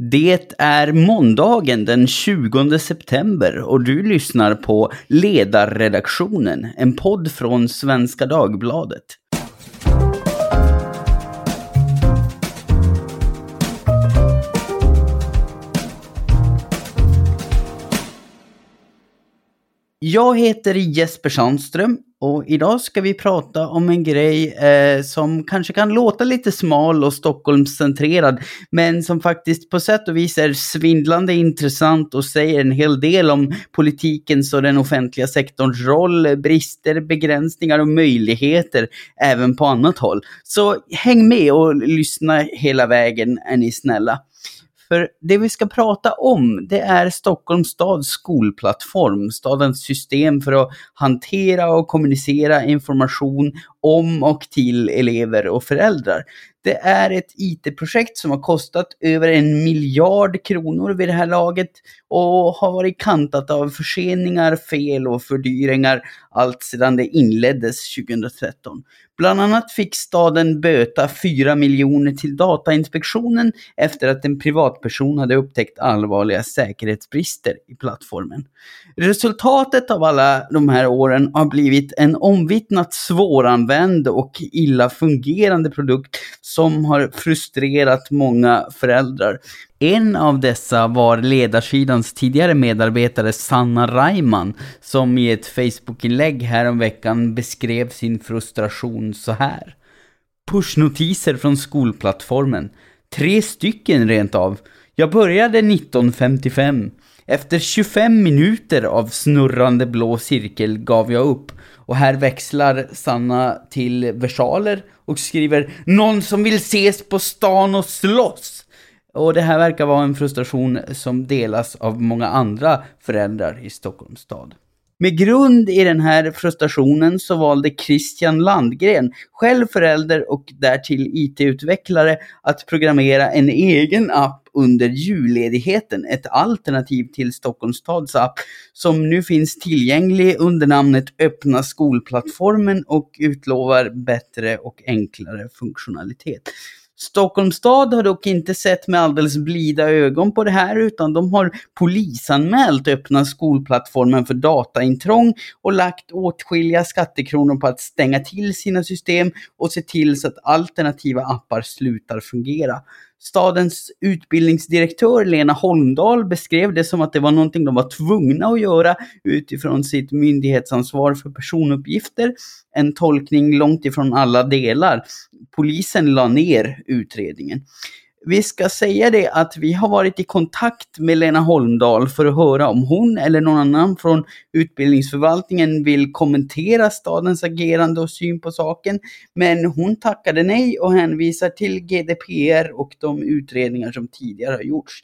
Det är måndagen den 20 september och du lyssnar på Ledarredaktionen, en podd från Svenska Dagbladet. Jag heter Jesper Sandström och idag ska vi prata om en grej eh, som kanske kan låta lite smal och Stockholmscentrerad, men som faktiskt på sätt och vis är svindlande intressant och säger en hel del om politikens och den offentliga sektorns roll, brister, begränsningar och möjligheter även på annat håll. Så häng med och lyssna hela vägen är ni snälla. För det vi ska prata om, det är Stockholms stads skolplattform, stadens system för att hantera och kommunicera information om och till elever och föräldrar. Det är ett IT-projekt som har kostat över en miljard kronor vid det här laget och har varit kantat av förseningar, fel och fördyringar allt sedan det inleddes 2013. Bland annat fick staden böta 4 miljoner till Datainspektionen efter att en privatperson hade upptäckt allvarliga säkerhetsbrister i plattformen. Resultatet av alla de här åren har blivit en omvittnat svåranvänd och illa fungerande produkt som har frustrerat många föräldrar. En av dessa var ledarsidans tidigare medarbetare Sanna Reimann som i ett Facebookinlägg häromveckan beskrev sin frustration så här. Pushnotiser från skolplattformen. Tre stycken rent av. Jag började 1955. Efter 25 minuter av snurrande blå cirkel gav jag upp och här växlar Sanna till versaler och skriver “Någon som vill ses på stan och slåss!” Och det här verkar vara en frustration som delas av många andra föräldrar i Stockholms stad. Med grund i den här frustrationen så valde Christian Landgren, själv förälder och därtill IT-utvecklare, att programmera en egen app under julledigheten, ett alternativ till Stockholms stads app som nu finns tillgänglig under namnet Öppna skolplattformen och utlovar bättre och enklare funktionalitet. Stockholms stad har dock inte sett med alldeles blida ögon på det här utan de har polisanmält öppna skolplattformen för dataintrång och lagt åtskilliga skattekronor på att stänga till sina system och se till så att alternativa appar slutar fungera. Stadens utbildningsdirektör Lena Holmdahl beskrev det som att det var någonting de var tvungna att göra utifrån sitt myndighetsansvar för personuppgifter. En tolkning långt ifrån alla delar. Polisen la ner utredningen. Vi ska säga det att vi har varit i kontakt med Lena Holmdahl för att höra om hon eller någon annan från utbildningsförvaltningen vill kommentera stadens agerande och syn på saken. Men hon tackade nej och hänvisar till GDPR och de utredningar som tidigare har gjorts.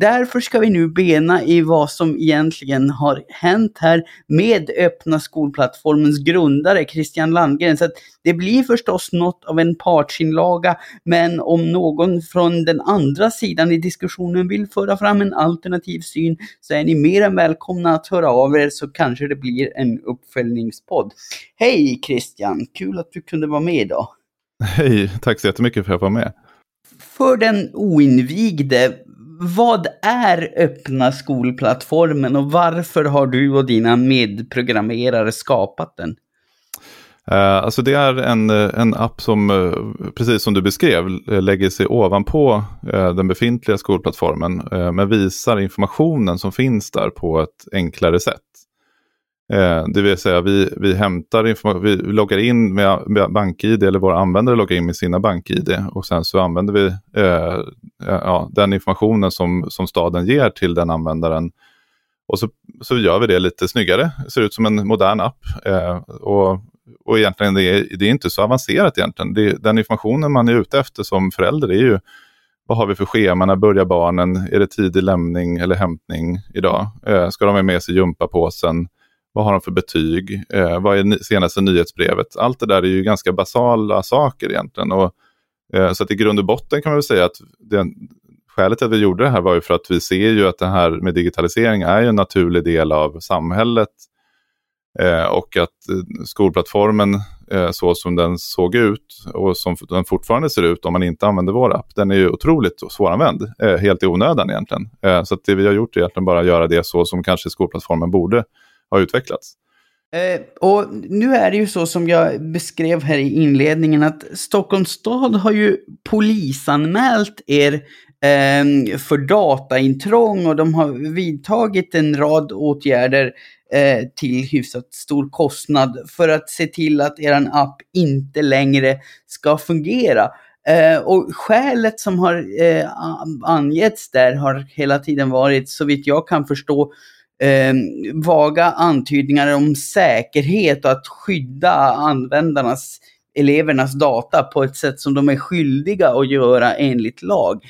Därför ska vi nu bena i vad som egentligen har hänt här med öppna skolplattformens grundare Christian Landgren. Så det blir förstås något av en partsinlaga, men om någon från den andra sidan i diskussionen vill föra fram en alternativ syn så är ni mer än välkomna att höra av er så kanske det blir en uppföljningspodd. Hej Christian, kul att du kunde vara med idag. Hej, tack så jättemycket för att jag vara med. För den oinvigde, vad är öppna skolplattformen och varför har du och dina medprogrammerare skapat den? Eh, alltså det är en, eh, en app som, eh, precis som du beskrev, lägger sig ovanpå den befintliga skolplattformen, men visar informationen som finns där på ett enklare sätt. Eh, det vill säga vi, vi hämtar information, vi loggar in med, med BankID eller våra användare loggar in med sina BankID och sen så använder vi eh, eh, ja, den informationen som, som staden ger till den användaren. Och så, så gör vi det lite snyggare, det ser ut som en modern app. Eh, och, och egentligen det är, det är inte så avancerat egentligen. Det, den informationen man är ute efter som förälder är ju vad har vi för schema, när börjar barnen, är det tidig lämning eller hämtning idag? Eh, ska de ha med sig gympapåsen? Vad har de för betyg? Eh, vad är senaste nyhetsbrevet? Allt det där är ju ganska basala saker egentligen. Och Eh, så att i grund och botten kan man väl säga att den, skälet till att vi gjorde det här var ju för att vi ser ju att det här med digitalisering är en naturlig del av samhället. Eh, och att eh, skolplattformen eh, så som den såg ut och som den fortfarande ser ut om man inte använder vår app, den är ju otroligt svåranvänd, eh, helt i onödan egentligen. Eh, så det vi har gjort är egentligen bara att göra det så som kanske skolplattformen borde har utvecklats. Eh, och nu är det ju så som jag beskrev här i inledningen att Stockholms stad har ju polisanmält er eh, för dataintrång och de har vidtagit en rad åtgärder eh, till hyfsat stor kostnad för att se till att er app inte längre ska fungera. Eh, och skälet som har eh, angetts där har hela tiden varit, så vitt jag kan förstå, eh, vaga antydningar om säkerhet och att skydda användarnas, elevernas data på ett sätt som de är skyldiga att göra enligt lag.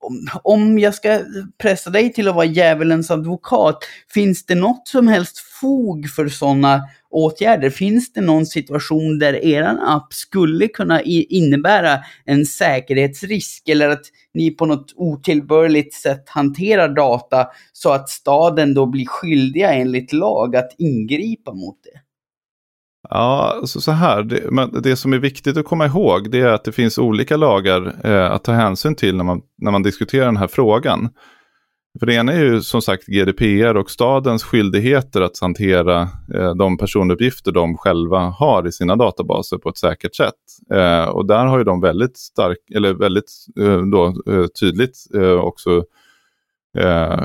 Om, om jag ska pressa dig till att vara djävulens advokat, finns det något som helst fog för sådana åtgärder? Finns det någon situation där er app skulle kunna innebära en säkerhetsrisk eller att ni på något otillbörligt sätt hanterar data så att staden då blir skyldiga enligt lag att ingripa mot det? Ja, alltså så här, det, men det som är viktigt att komma ihåg det är att det finns olika lagar eh, att ta hänsyn till när man, när man diskuterar den här frågan. För det ena är ju som sagt GDPR och stadens skyldigheter att hantera eh, de personuppgifter de själva har i sina databaser på ett säkert sätt. Eh, och där har ju de väldigt stark, eller väldigt eh, då, eh, tydligt eh, också eh,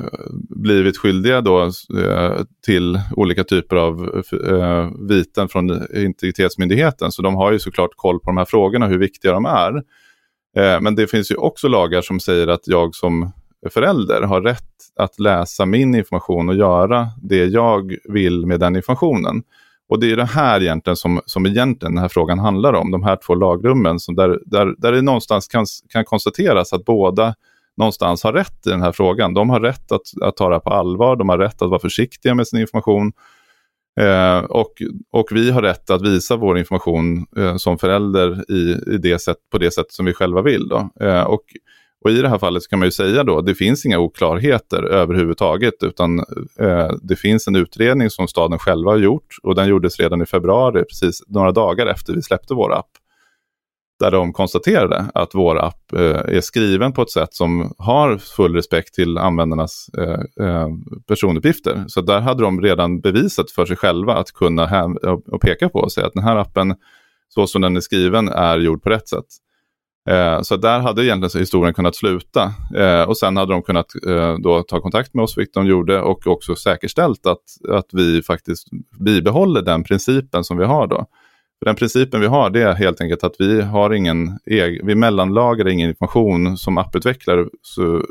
blivit skyldiga då, eh, till olika typer av eh, viten från Integritetsmyndigheten. Så de har ju såklart koll på de här frågorna, hur viktiga de är. Eh, men det finns ju också lagar som säger att jag som förälder har rätt att läsa min information och göra det jag vill med den informationen. Och det är det här egentligen som, som egentligen den här frågan handlar om, de här två lagrummen, som där, där, där det någonstans kan, kan konstateras att båda någonstans har rätt i den här frågan. De har rätt att, att ta det här på allvar, de har rätt att vara försiktiga med sin information. Eh, och, och vi har rätt att visa vår information eh, som förälder i, i det sätt, på det sätt som vi själva vill. Då. Eh, och och i det här fallet kan man ju säga då, det finns inga oklarheter överhuvudtaget, utan eh, det finns en utredning som staden själva har gjort och den gjordes redan i februari, precis några dagar efter vi släppte vår app. Där de konstaterade att vår app eh, är skriven på ett sätt som har full respekt till användarnas eh, eh personuppgifter. Så där hade de redan bevisat för sig själva att kunna och peka på och säga att den här appen, så som den är skriven, är gjord på rätt sätt. Eh, så där hade egentligen historien kunnat sluta. Eh, och sen hade de kunnat eh, då ta kontakt med oss, vilket de gjorde, och också säkerställt att, att vi faktiskt bibehåller den principen som vi har då. För den principen vi har det är helt enkelt att vi har ingen egen, vi mellanlagrar ingen information som apputvecklare så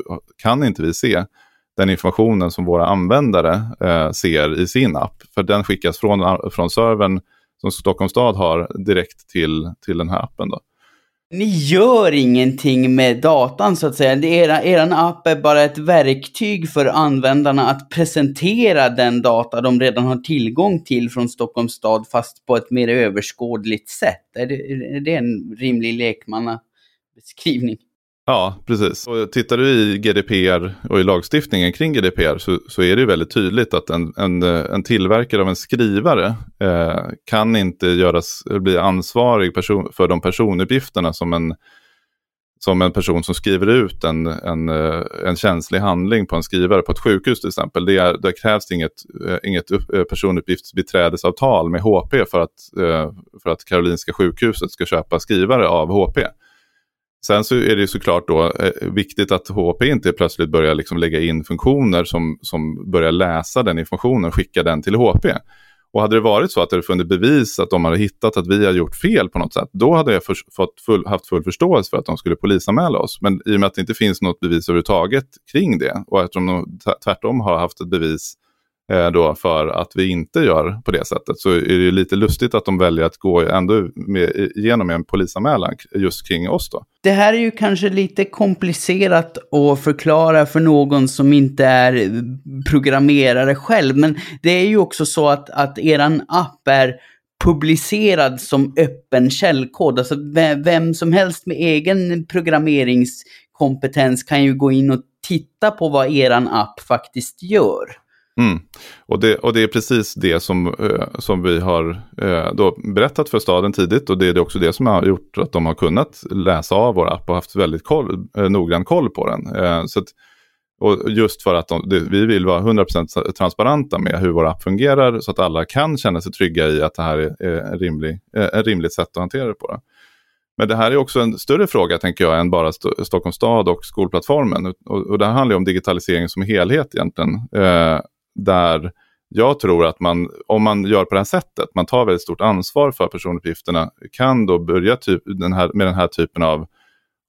kan inte vi se den informationen som våra användare eh, ser i sin app. För den skickas från, från servern som Stockholms stad har direkt till, till den här appen. Då. Ni gör ingenting med datan så att säga. Era, er app är bara ett verktyg för användarna att presentera den data de redan har tillgång till från Stockholms stad fast på ett mer överskådligt sätt. Är det, är det en rimlig lekmannabeskrivning? Ja, precis. Och tittar du i GDPR och i lagstiftningen kring GDPR så, så är det väldigt tydligt att en, en, en tillverkare av en skrivare eh, kan inte göras, bli ansvarig person, för de personuppgifterna som en, som en person som skriver ut en, en, eh, en känslig handling på en skrivare på ett sjukhus till exempel. Det, är, det krävs inget, eh, inget eh, personuppgiftsbiträdesavtal med HP för att, för att Karolinska sjukhuset ska köpa skrivare av HP. Sen så är det såklart då eh, viktigt att HP inte plötsligt börjar liksom lägga in funktioner som, som börjar läsa den informationen och skicka den till HP. Och hade det varit så att det funnits bevis att de hade hittat att vi har gjort fel på något sätt, då hade jag för, fått full, haft full förståelse för att de skulle polisanmäla oss. Men i och med att det inte finns något bevis överhuvudtaget kring det och eftersom de tvärtom har haft ett bevis eh, Eh, då för att vi inte gör på det sättet. Så är det lite lustigt att de väljer att gå ändå med, igenom en polisanmälan just kring oss då. Det här är ju kanske lite komplicerat att förklara för någon som inte är eh, programmerare själv, men det är ju också så att, att eran app är publicerad som öppen källkod. Alltså vem som helst med egen programmeringskompetens kan ju gå in och titta på vad eran app faktiskt gör. Mm. Och, det, och det är precis det som, eh, som vi har eh, då berättat för staden tidigt och det är också det som har gjort att de har kunnat läsa av vår app och haft väldigt koll, eh, noggrann koll på den. Eh, så att, och just för att de, det, vi vill vara 100% transparenta med hur vår app fungerar så att alla kan känna sig trygga i att det här är, är en, rimlig, eh, en rimligt sätt att hantera det på. Det. Men det här är också en större fråga tänker jag än bara St Stockholms stad och skolplattformen. Och, och det här handlar om digitalisering som helhet egentligen. Eh, där jag tror att man, om man gör på det här sättet, man tar väldigt stort ansvar för personuppgifterna, kan då börja typ, den här, med den här typen av,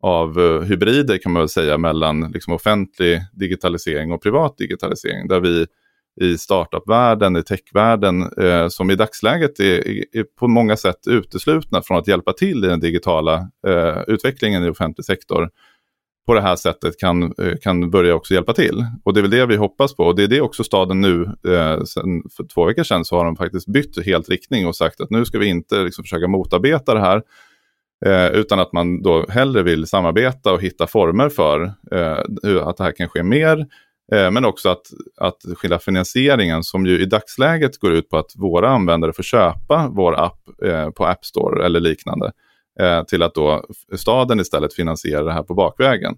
av uh, hybrider kan man väl säga mellan liksom, offentlig digitalisering och privat digitalisering. Där vi i startupvärlden, i techvärlden, eh, som i dagsläget är, är, på många sätt uteslutna från att hjälpa till i den digitala eh, utvecklingen i offentlig sektor på det här sättet kan, eh, kan börja också hjälpa till. Och det är väl det vi hoppas på. Och det är det också staden nu, eh, sen, för två veckor sedan så har de faktiskt bytt helt riktning och sagt att nu ska vi inte liksom, försöka motarbeta det här. Eh, utan att man då hellre vill samarbeta och hitta former för eh, att det här kan ske mer. Eh, men också att, att skilja finansieringen som ju i dagsläget går ut på att våra användare får köpa vår app eh, på App Store eller liknande eh, till att då staden istället finansierar det här på bakvägen.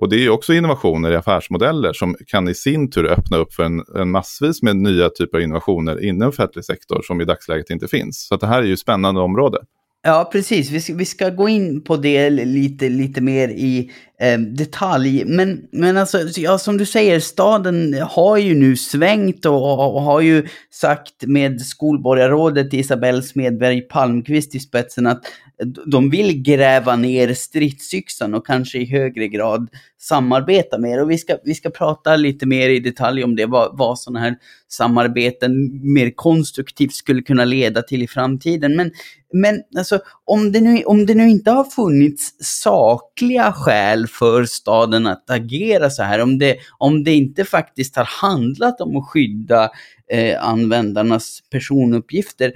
Och det är också innovationer i affärsmodeller som kan i sin tur öppna upp för en, en massvis med nya typer av innovationer inom offentlig sektor som i dagsläget inte finns. Så det här är ju spännande område. Ja, precis. Vi ska, vi ska gå in på det lite, lite mer i eh, detalj. Men, men alltså, ja, som du säger, staden har ju nu svängt och, och har ju sagt med skolborgarrådet Isabelle Smedberg Palmqvist i spetsen att de vill gräva ner stridsyxan och kanske i högre grad samarbeta mer. Och vi ska, vi ska prata lite mer i detalj om det, vad, vad sådana här samarbeten mer konstruktivt skulle kunna leda till i framtiden. Men, men alltså, om, det nu, om det nu inte har funnits sakliga skäl för staden att agera så här, om det, om det inte faktiskt har handlat om att skydda eh, användarnas personuppgifter,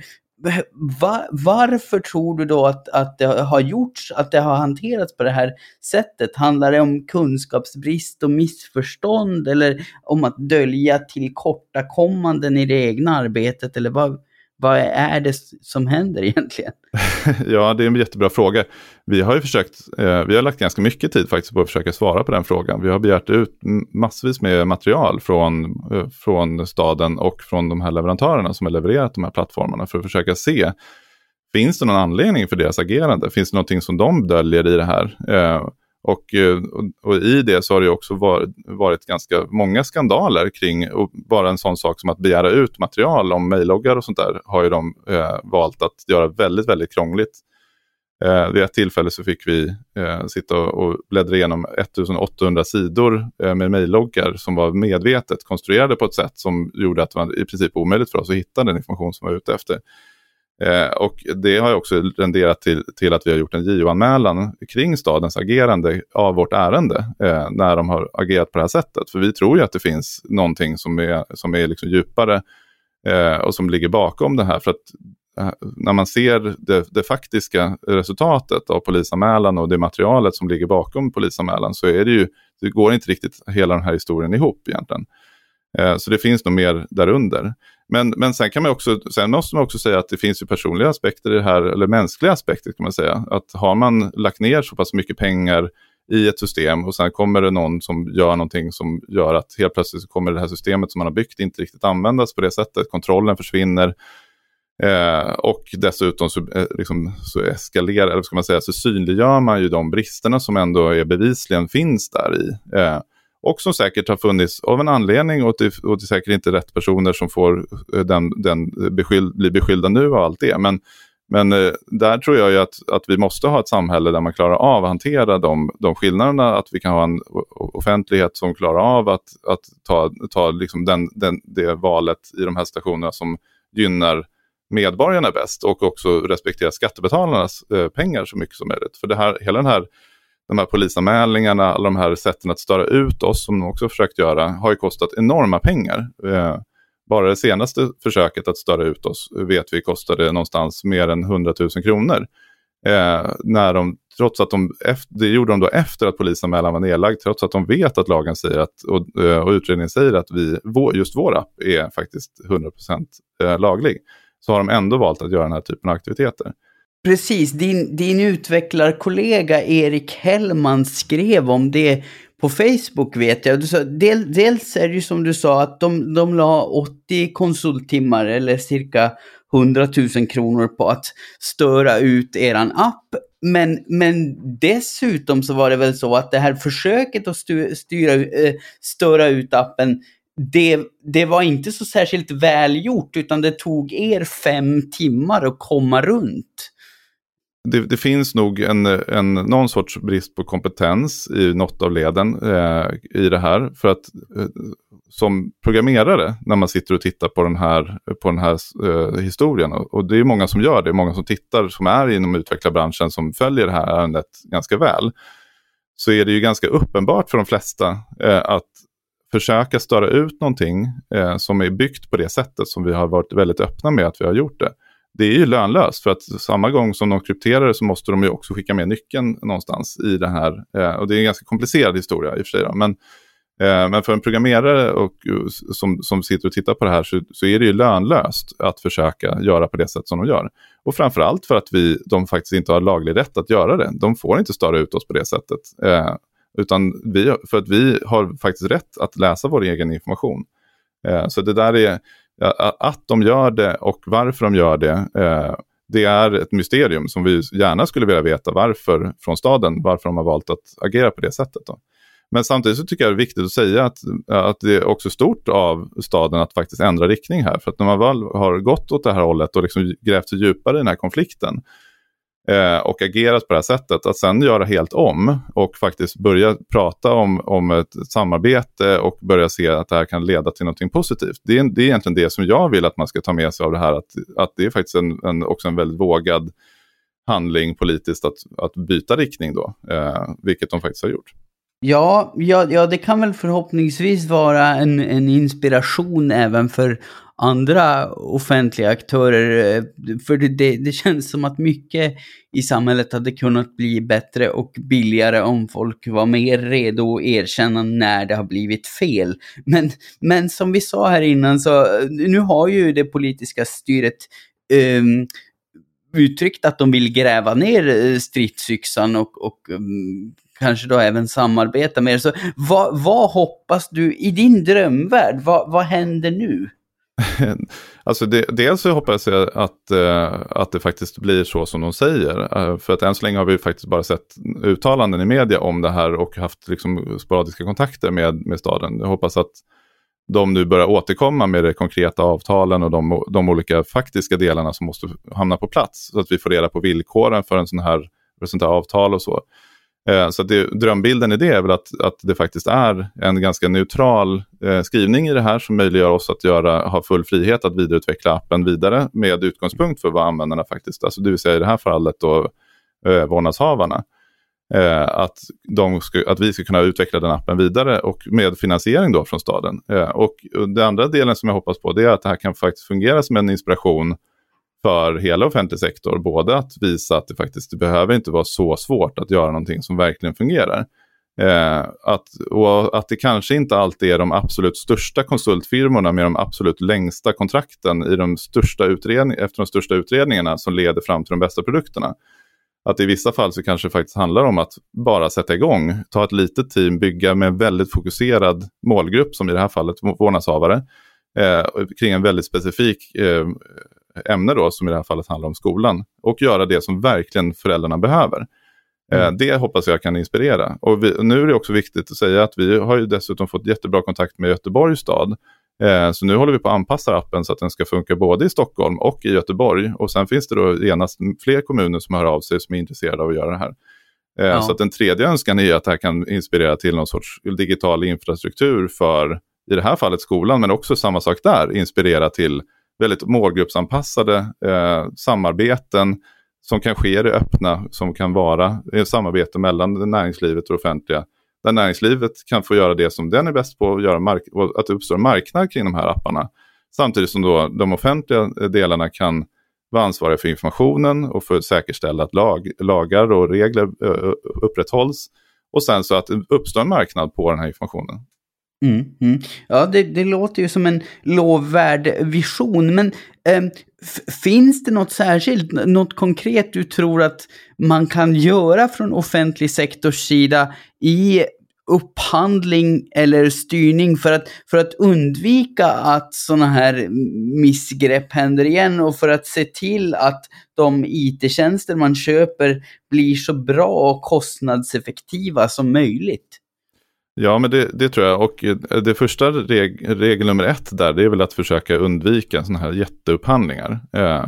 eh, var, varför tror du då att, att det har gjorts, att det har hanterats på det här sättet? Handlar det om kunskapsbrist och missförstånd eller om att dölja tillkortakommanden i det egna arbetet? Eller vad, vad är det som händer egentligen? ja, det är en jättebra fråga. Vi har ju försökt, eh, vi har lagt ganska mycket tid faktiskt på att försöka svara på den frågan. Vi har begärt ut massvis med material från, eh, från staden och från de här leverantörerna som har levererat de här plattformarna för att försöka se Finns det någon anledning för deras agerande? Finns det någonting som de döljer i det här? Eh, och, eh, och, och, i det så har det också varit, varit ganska många skandaler kring, och bara en sån sak som att begära ut material om mejlloggar och sånt där har ju de eh, valt att göra väldigt, väldigt krångligt. Eh, vid ett tillfälle så fick vi eh, sitta och bläddra igenom 1800 sidor eh, med mejlloggar som var medvetet konstruerade på ett sätt som gjorde att det var i princip omöjligt för oss att hitta den information som var ute efter. Eh, och det har också renderat till, till att vi har gjort en JO-anmälan kring stadens agerande av vårt ärende eh, när de har agerat på det här sättet. För vi tror ju att det finns någonting som är, som är liksom djupare eh, och som ligger bakom det här. För att eh, när man ser det, det, faktiska resultatet av polisanmälan och det materialet som ligger bakom polisanmälan så är det ju, det går inte riktigt hela den här historien ihop egentligen. Eh, så det finns nog mer därunder. Men, men sen kan man också, sen måste man också säga att det finns ju personliga aspekter i det här, eller mänskliga aspekter kan man säga. Att har man lagt ner så pass mycket pengar i ett system och sen kommer det någon som gör någonting som gör att helt plötsligt så kommer det här systemet som man har byggt inte riktigt användas på det sättet. Kontrollen försvinner. Eh, och dessutom så, eh, liksom, så eskalerar, eller ska man säga, så synliggör man ju de bristerna som ändå är bevisligen finns där i. Eh, och som säkert har funnits av en anledning och det, och det är säkert inte rätt personer som får eh, den, den beskyld, blir beskyllda nu av allt det. Men, men eh, där tror jag ju att, att vi måste ha ett samhälle där man klarar av att hantera de, de skillnaderna, att vi kan ha en offentlighet som klarar av att, att ta, ta liksom den, den, det valet i de här stationerna som gynnar medborgarna bäst och också respektera skattebetalarnas eh, pengar så mycket som möjligt. För det här, hela den här de här polisanmälningarna, alla de här sätten att störa ut oss som de också försökt göra, har ju kostat enorma pengar. Eh, bara det senaste försöket att störa ut oss vet vi kostade någonstans mer än 100 000 kronor. Eh, när de, trots att de, det gjorde de då efter att polisanmälan var nedlagd, trots att de vet att lagen säger att, och, eh, och utredningen säger att vi, just vår app är faktiskt 100% eh, laglig. Så har de ändå valt att göra den här typen av aktiviteter. Precis, din, din utvecklarkollega Erik Hellman skrev om det på Facebook vet jag. Del, dels är det ju som du sa att de, de la 80 konsulttimmar eller cirka 100 000 kronor på att störa ut eran app. Men, men dessutom så var det väl så att det här försöket att styra, eh, störa ut appen det, det var inte så särskilt välgjort utan det tog er fem timmar att komma runt det, det, finns nog en, en, någon sorts brist på kompetens i något av leden eh, i det här. För att eh, som programmerare, när man sitter och tittar på den här, på den här eh, historien, och, och det är många som gör det, många som tittar som är inom utvecklarbranschen som följer det här ärendet ganska väl, så är det ju ganska uppenbart för de flesta eh, att försöka störa ut någonting eh, som är byggt på det sättet som vi har varit väldigt öppna med att vi har gjort det det är ju lönlöst för att samma gång som de krypterar så måste de ju också skicka med nyckeln någonstans i det här. Eh, och det är en ganska komplicerad historia i och för sig. Då. Men, eh, men för en programmerare och, som, som sitter och tittar på det här så, så, är det ju lönlöst att försöka göra på det sätt som de gör. Och framförallt för att vi, de faktiskt inte har laglig rätt att göra det. De får inte störa ut oss på det sättet. Eh, utan vi, för att vi har faktiskt rätt att läsa vår egen information. Eh, så det där är att de gör det och varför de gör det, eh, det är ett mysterium som vi gärna skulle vilja veta varför från staden, varför de har valt att agera på det sättet. Då. Men samtidigt så tycker jag det är viktigt att säga att, att det är också stort av staden att faktiskt ändra riktning här. För att när man väl har gått åt det här hållet och liksom grävt sig djupare i den här konflikten eh, och agerat på det här sättet, att sen göra helt om och faktiskt börja prata om, om ett samarbete och börja se att det här kan leda till någonting positivt. Det är, det är egentligen det som jag vill att man ska ta med sig av det här, att, att det är faktiskt en, en också en väldigt vågad handling politiskt att, att byta riktning då, eh, vilket de faktiskt har gjort. Ja, ja, ja, det kan väl förhoppningsvis vara en, en inspiration även för andra offentliga aktörer. Eh, för det, det, det, känns som att mycket i samhället hade kunnat bli bättre och billigare om folk var mer redo att erkänna när det har blivit fel. Men, men som vi sa här innan så eh, nu har ju det politiska styret um, uttryckt att de vill gräva ner eh, stridsyxan och, och um, kanske då även samarbeta mer. Så vad, vad hoppas du i din drömvärld? Vad, vad händer nu? alltså det, dels så hoppas jag att, eh, att det faktiskt blir så som de säger. Eh, för att än så länge har vi faktiskt bara sett uttalanden i media om det här och haft liksom, sporadiska kontakter med, med staden. Jag hoppas att de nu börjar återkomma med de konkreta avtalen och de, de olika faktiska delarna som måste hamna på plats. Så att vi får reda på villkoren för en sån här, för sånt här avtal och så. Eh, så det, drömbilden i det är väl att, att det faktiskt är en ganska neutral eh, skrivning i det här som möjliggör oss att göra, ha full frihet att vidareutveckla appen vidare med utgångspunkt för vad användarna faktiskt, alltså det vill säga i det här fallet då eh, vårdnadshavarna. Eh, att, de ska, att vi ska kunna utveckla den appen vidare och med finansiering då från staden. Eh, och, och den andra delen som jag hoppas på det är att det här kan faktiskt fungera som en inspiration för hela offentlig sektor. Både att visa att det faktiskt det behöver inte vara så svårt att göra någonting som verkligen fungerar. Eh, att, och att det kanske inte alltid är de absolut största konsultfirmorna med de absolut längsta kontrakten i de största utredning, efter de största utredningarna som leder fram till de bästa produkterna. Att i vissa fall så kanske det faktiskt handlar om att bara sätta igång, ta ett litet team, bygga med en väldigt fokuserad målgrupp som i det här fallet vårdnadshavare eh, kring en väldigt specifik eh, ämne då, som i det här fallet handlar om skolan. Och göra det som verkligen föräldrarna behöver. Eh, mm. Det hoppas jag kan inspirera. Och vi, nu är det också viktigt att säga att vi har ju dessutom fått jättebra kontakt med Göteborgs stad. Eh, så nu håller vi på att anpassa appen så att den ska funka både i Stockholm och i Göteborg. Och sen finns det då genast fler kommuner som hör av sig som är intresserade av att göra det här. Eh, ja. Så att den tredje önskan är att det här kan inspirera till någon sorts digital infrastruktur för, i det här fallet skolan, men också samma sak där, inspirera till väldigt målgruppsanpassade eh, samarbeten som kan ske i det öppna, som kan vara i samarbete mellan näringslivet och det offentliga. Där näringslivet kan få göra det som den är bäst på, och göra mark att det uppstår en marknad kring de här apparna. Samtidigt som då de offentliga eh, delarna kan vara ansvariga för informationen och för att säkerställa att lag, lagar och regler upprätthålls. Och sen så att det uppstår en marknad på den här informationen. Mm, mm. Ja, det, det, låter ju som en lovvärd vision, men eh, finns det något särskilt, något konkret du tror att man kan göra från offentlig sektors sida i upphandling eller styrning för att, för att undvika att sådana här missgrepp händer igen och för att se till att de IT-tjänster man köper blir så bra och kostnadseffektiva som möjligt? Ja, men det, det, tror jag. Och eh, det första reg regel nummer ett där, det är väl att försöka undvika sådana här jätteupphandlingar. Eh,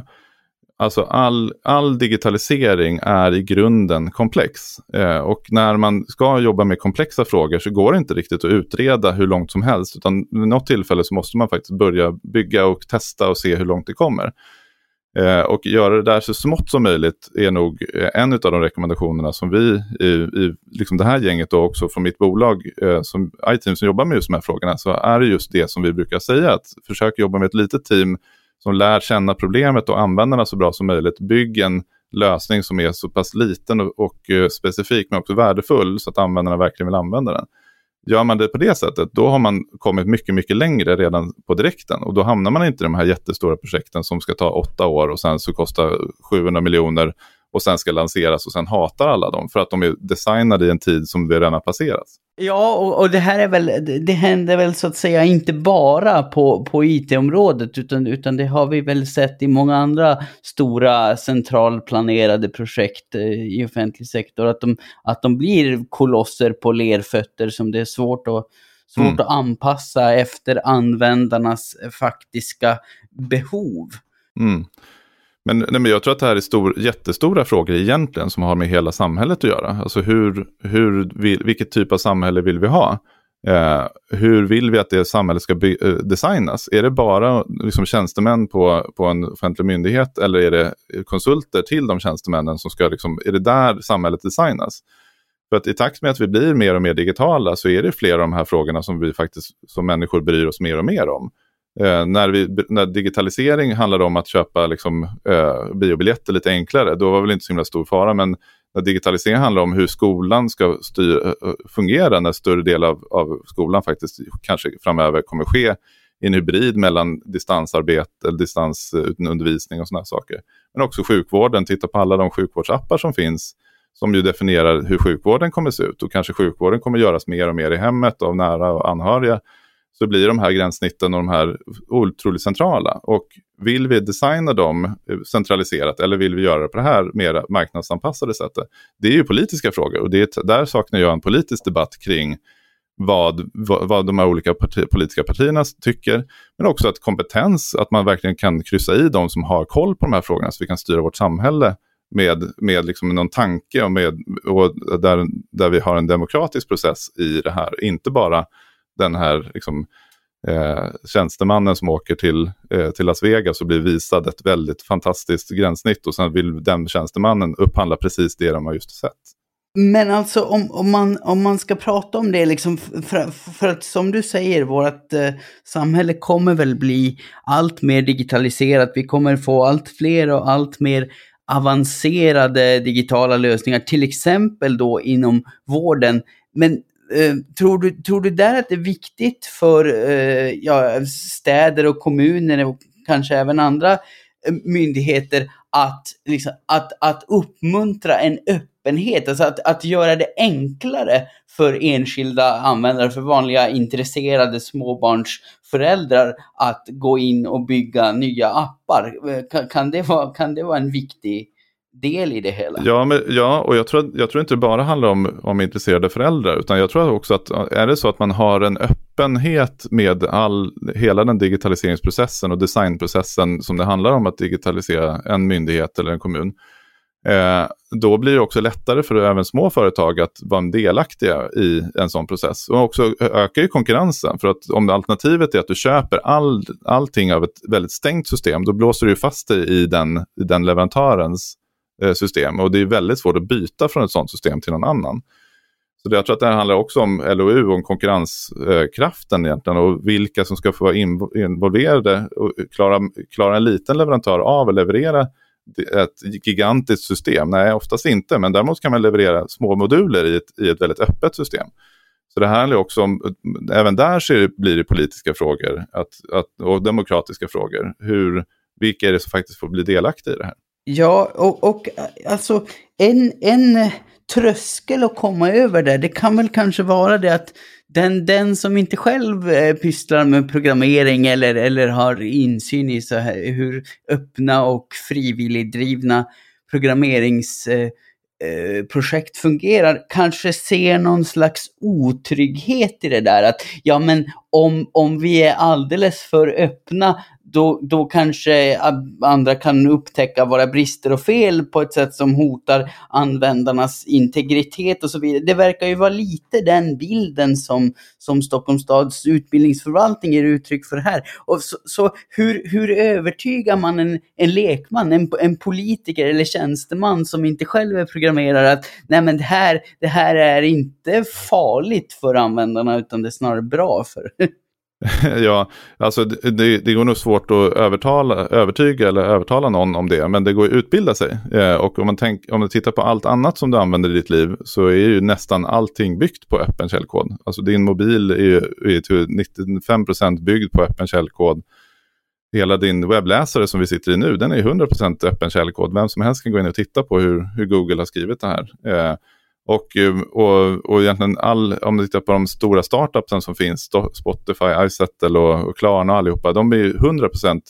Alltså all, all digitalisering är i grunden komplex. Eh, och när man ska jobba med komplexa frågor så går det inte riktigt att utreda hur långt som helst. Utan vid något tillfälle så måste man faktiskt börja bygga och testa och se hur långt det kommer. Eh, och göra det där så smått som möjligt är nog eh, en av de rekommendationerna som vi i, i liksom det här gänget och också från mitt bolag eh, som iTeam som jobbar med just de här frågorna så är det just det som vi brukar säga att försök jobba med ett litet team som lär känna problemet och användarna så bra som möjligt. Bygg en lösning som är så pass liten och, och eh, specifik men också värdefull så att användarna verkligen vill använda den. Gör man det på det sättet, då har man kommit mycket, mycket längre redan på direkten. Och då hamnar man inte i de här jättestora projekten som ska ta åtta år och sen så kostar 700 miljoner och sen ska lanseras och sen hatar alla dem för att de är designade i en tid som vi redan har passerat. Ja, och, och, det här är väl, det händer väl så att säga inte bara på, på IT-området utan, utan det har vi väl sett i många andra stora centralplanerade projekt eh, i offentlig sektor. Att de, att de blir kolosser på lerfötter som det är svårt att, svårt mm. att anpassa efter användarnas faktiska behov. Mm. Men, nej, men jag tror att det här är stor, jättestora frågor egentligen som har med hela samhället att göra. Alltså hur, hur vilket typ av samhälle vill vi ha? Eh, hur vill vi att det samhället ska by, eh, designas? Är det bara liksom, tjänstemän på, på en offentlig myndighet eller är det konsulter till de tjänstemännen som ska, liksom, är det där samhället designas? För att i takt med att vi blir mer och mer digitala så är det flera av de här frågorna som vi faktiskt som människor bryr oss mer och mer om. Eh, när, vi, när digitalisering handlade om att köpa liksom, eh, biobiljetter lite enklare, då var det väl inte så himla stor fara. Men när digitalisering handlar om hur skolan ska styr, eh, fungera, när större del av, av skolan faktiskt kanske framöver kommer ske i en hybrid mellan distansarbete, eller distansundervisning och sådana saker. Men också sjukvården, titta på alla de sjukvårdsappar som finns som ju definierar hur sjukvården kommer se ut och kanske sjukvården kommer göras mer och mer i hemmet av nära och anhöriga så blir de här gränssnitten och de här otroligt centrala. Och vill vi designa dem eh, centraliserat eller vill vi göra det på det här mer marknadsanpassade sättet? Det är ju politiska frågor och det är, där saknar jag en politisk debatt kring vad, vad, vad de här olika parti, politiska partierna tycker. Men också att kompetens, att man verkligen kan kryssa i de som har koll på de här frågorna så vi kan styra vårt samhälle med, med liksom någon tanke och, med, och där, där vi har en demokratisk process i det här. Inte bara den här liksom, eh, tjänstemannen som åker till, eh, till Las Vegas och blir visad ett väldigt fantastiskt gränssnitt och sen vill den tjänstemannen upphandla precis det de har just sett. Men alltså om, om, man, om man ska prata om det, liksom, för, för att som du säger, vårt eh, samhälle kommer väl bli allt mer digitaliserat. Vi kommer få allt fler och allt mer avancerade digitala lösningar, till exempel då inom vården. Men Eh, tror, du, tror du där att det är viktigt för eh, ja, städer och kommuner och kanske även andra eh, myndigheter att, liksom, att, att uppmuntra en öppenhet, alltså att, att göra det enklare för enskilda användare, för vanliga intresserade småbarnsföräldrar att gå in och bygga nya appar. Eh, kan, kan, det, vara, kan det vara en viktig del i det hela. Ja, men, ja och jag tror, jag tror inte det bara handlar om, om intresserade föräldrar, utan jag tror också att är det så att man har en öppenhet med all, hela den digitaliseringsprocessen och designprocessen som det handlar om att digitalisera en myndighet eller en kommun, eh, då blir det också lättare för även små företag att vara delaktiga i en sån process. Och också ökar ju konkurrensen, för att om alternativet är att du köper all, allting av ett väldigt stängt system, då blåser du fast dig i den, i den leverantörens Eh, system och det är väldigt svårt att byta från ett sådant system till någon annan. Så jag tror att det här handlar också om LOU, om konkurrenskraften egentligen och vilka som ska få vara involverade och klara, klara en liten leverantör av att leverera ett gigantiskt system. Nej, oftast inte, men däremot kan man leverera små moduler i ett, i ett väldigt öppet system. Så det här handlar också om, även där ser, blir det politiska frågor att, att, och demokratiska frågor. Hur, vilka är det som faktiskt får bli delaktiga i det här? Ja, och, och alltså en, en eh, tröskel att komma över där, det kan väl kanske vara det att den, den som inte själv eh, pysslar med programmering eller, eller har insyn i så här, hur öppna och frivilligdrivna programmeringsprojekt eh, eh fungerar, kanske ser någon slags otrygghet i det där. Att ja, men om, om vi är alldeles för öppna, då, då kanske andra kan upptäcka våra brister och fel på ett sätt som hotar användarnas integritet och så vidare. Det verkar ju vara lite den bilden som, som Stockholms stads utbildningsförvaltning ger uttryck för här. Och så, så hur, hur övertygar man en, en lekman, en, en politiker eller tjänsteman som inte själv är programmerare att nej men det här, det här är inte farligt för användarna utan det är snarare bra för ja, alltså det, det går nog svårt att övertala, övertyga eller övertala någon om det, men det går att utbilda sig. Eh, och om man, tänk, om man tittar på allt annat som du använder i ditt liv så är ju nästan allting byggt på öppen källkod. Alltså din mobil är ju är till 95% byggd på öppen källkod. Hela din webbläsare som vi sitter i nu, den är 100% öppen källkod. Vem som helst kan gå in och titta på hur, hur Google har skrivit det här. Eh, och, eh, och, och egentligen all, om du tittar på de stora startupsen som finns, Spotify, iSettle och, och Klarna och allihopa, de är ju 100%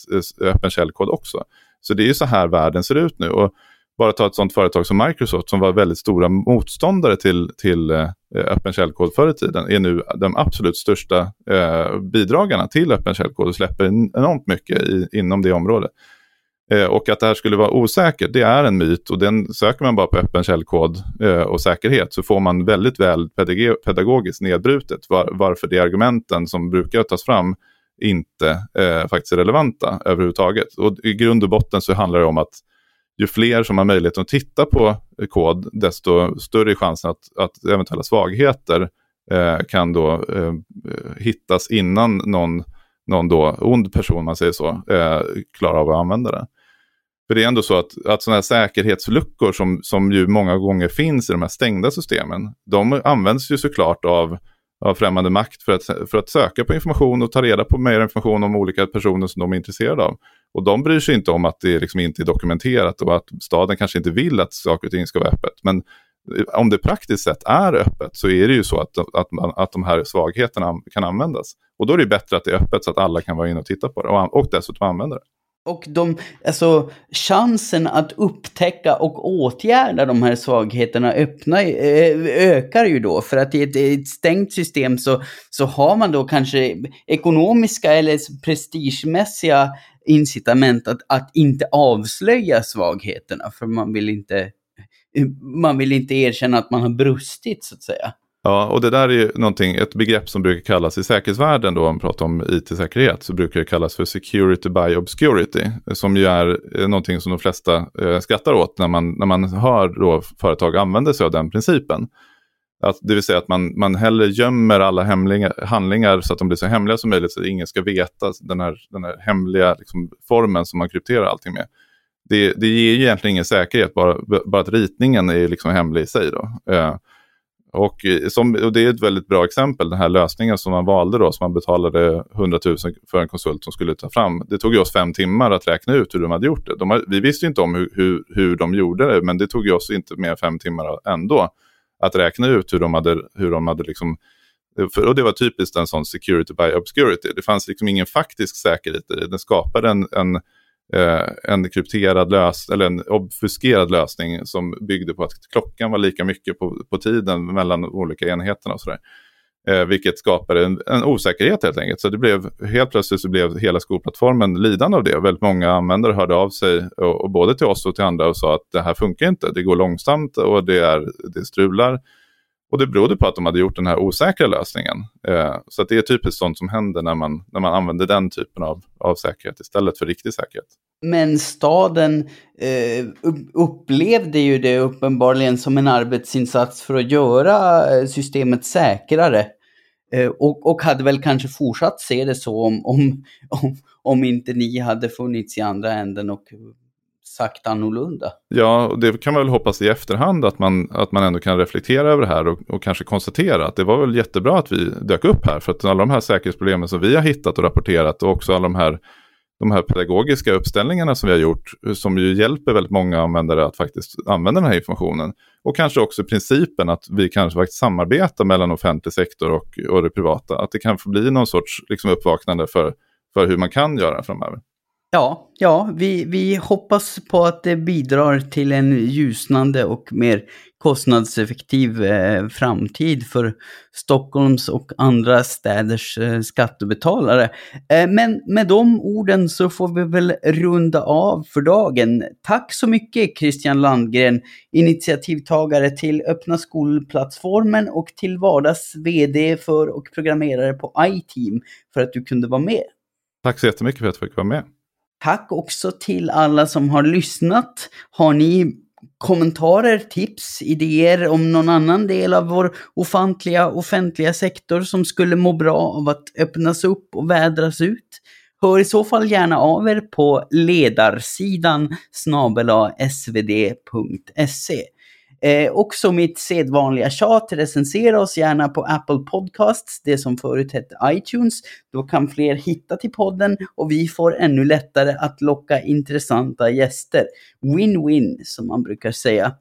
eh, öppen källkod också. Så det är ju så här världen ser ut nu. Och bara ta ett sådant företag som Microsoft som var väldigt stora motståndare till, till eh, öppen källkod förr i tiden, är nu de absolut största eh, bidragarna till öppen källkod och släpper enormt mycket i, inom det området. Eh, och att det här skulle vara osäkert, det är en myt och den söker man bara på öppen källkod eh, och säkerhet så får man väldigt väl pedagogiskt nedbrutet var, varför de argumenten som brukar tas fram inte eh, faktiskt är relevanta överhuvudtaget. Och i grund och botten så handlar det om att ju fler som har möjlighet att titta på eh, kod, desto större är chansen att, att eventuella svagheter eh, kan då eh, hittas innan någon, någon då ond person, man säger så, eh, klarar av att använda det. För det är ändå så att, att sådana här säkerhetsluckor som, som ju många gånger finns i de här stängda systemen, de används ju såklart av, av främmande makt för att, för att söka på information och ta reda på mer information om olika personer som de är intresserade av. Och de bryr sig inte om att det liksom inte är dokumenterat och att staden kanske inte vill att saker och ting ska vara öppet. Men eh, om det praktiskt sett är öppet så är det ju så att, att, man, att de här svagheterna kan användas. Och då är det bättre att det är öppet så att alla kan vara inne och titta på det och, och dessutom använda det. Och de, alltså, chansen att upptäcka och åtgärda de här svagheterna öppna, eh, ökar ju då. För att i ett, ett, stängt system så, så har man då kanske ekonomiska eller prestigemässiga incitament att, att inte avslöja svagheterna. För man vill inte, man vill inte erkänna att man har brustit så att säga. Ja, och det där är ju någonting, ett begrepp som brukar kallas i säkerhetsvärlden då, om man pratar om it-säkerhet, så brukar det kallas för security by obscurity, som ju är eh, någonting som de flesta eh, skrattar åt när man, när man hör då företag använda sig av den principen. Att, det vill säga att man, man hellre gömmer alla hemliga, handlingar så att de blir så hemliga som möjligt så att ingen ska veta den här, den här hemliga liksom, formen som man krypterar allting med. Det, det ger ju egentligen ingen säkerhet, bara, bara att ritningen är liksom hemlig i sig. Då. Eh, och, eh, som, och det är ett väldigt bra exempel, den här lösningen som man valde då, som man betalade 100 000 för en konsult som skulle ta fram. Det tog ju oss fem timmar att räkna ut hur de hade gjort det. De, vi visste inte om hur, hur, hur de gjorde det, men det tog ju oss inte mer än fem timmar ändå att räkna ut hur de hade, hur de hade liksom och det var typiskt en sån security by obscurity. Det fanns liksom ingen faktisk säkerhet i det. Den skapade en, en eh, en krypterad lösning, eller en obfuskerad lösning som byggde på att klockan var lika mycket på, på tiden mellan olika enheterna och sådär. Eh, vilket skapade en, en, osäkerhet helt enkelt. Så det blev, helt plötsligt så blev hela skolplattformen lidande av det. Väldigt många användare hörde av sig, och, och både till oss och till andra och sa att det här funkar inte, det går långsamt och det, är, det strular. Och det berodde på att de hade gjort den här osäkra lösningen. Eh, så det är typiskt sånt som händer när man, när man använder den typen av, av säkerhet istället för riktig säkerhet. Men staden eh, upplevde ju det uppenbarligen som en arbetsinsats för att göra eh, systemet säkrare. Eh, och, och hade väl kanske fortsatt se det så om, om, om, om inte ni hade funnits i andra änden och sagt annorlunda. Ja, och det kan man väl hoppas i efterhand att man, att man ändå kan reflektera över det här och, och kanske konstatera att det var väl jättebra att vi dök upp här. För att alla de här säkerhetsproblemen som vi har hittat och rapporterat och också alla de här de här pedagogiska uppställningarna som vi har gjort, som ju hjälper väldigt många användare att faktiskt använda den här informationen. Och kanske också principen att vi kanske faktiskt samarbetar mellan offentlig sektor och, och det privata. Att det kan få bli någon sorts liksom, uppvaknande för, för hur man kan göra framöver. Ja, ja vi, vi hoppas på att det bidrar till en ljusnande och mer kostnadseffektiv eh, framtid för Stockholms och andra städers eh, skattebetalare. Eh, men med de orden så får vi väl runda av för dagen. Tack så mycket Christian Landgren, initiativtagare till Öppna skolplattformen och till vardags VD för och programmerare på iTeam för att du kunde vara med. Tack så jättemycket för att jag fick vara med. Tack också till alla som har lyssnat. Har ni kommentarer, tips, idéer om någon annan del av vår ofantliga offentliga sektor som skulle må bra av att öppnas upp och vädras ut? Hör i så fall gärna av er på ledarsidan snabela svd.se. Eh, också mitt sedvanliga tjat, recensera oss gärna på Apple Podcasts, det som förut hette iTunes. Då kan fler hitta till podden och vi får ännu lättare att locka intressanta gäster. Win-win, som man brukar säga.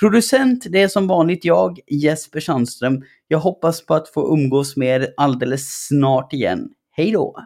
Producent, det är som vanligt jag, Jesper Sandström. Jag hoppas på att få umgås med er alldeles snart igen. Hej då!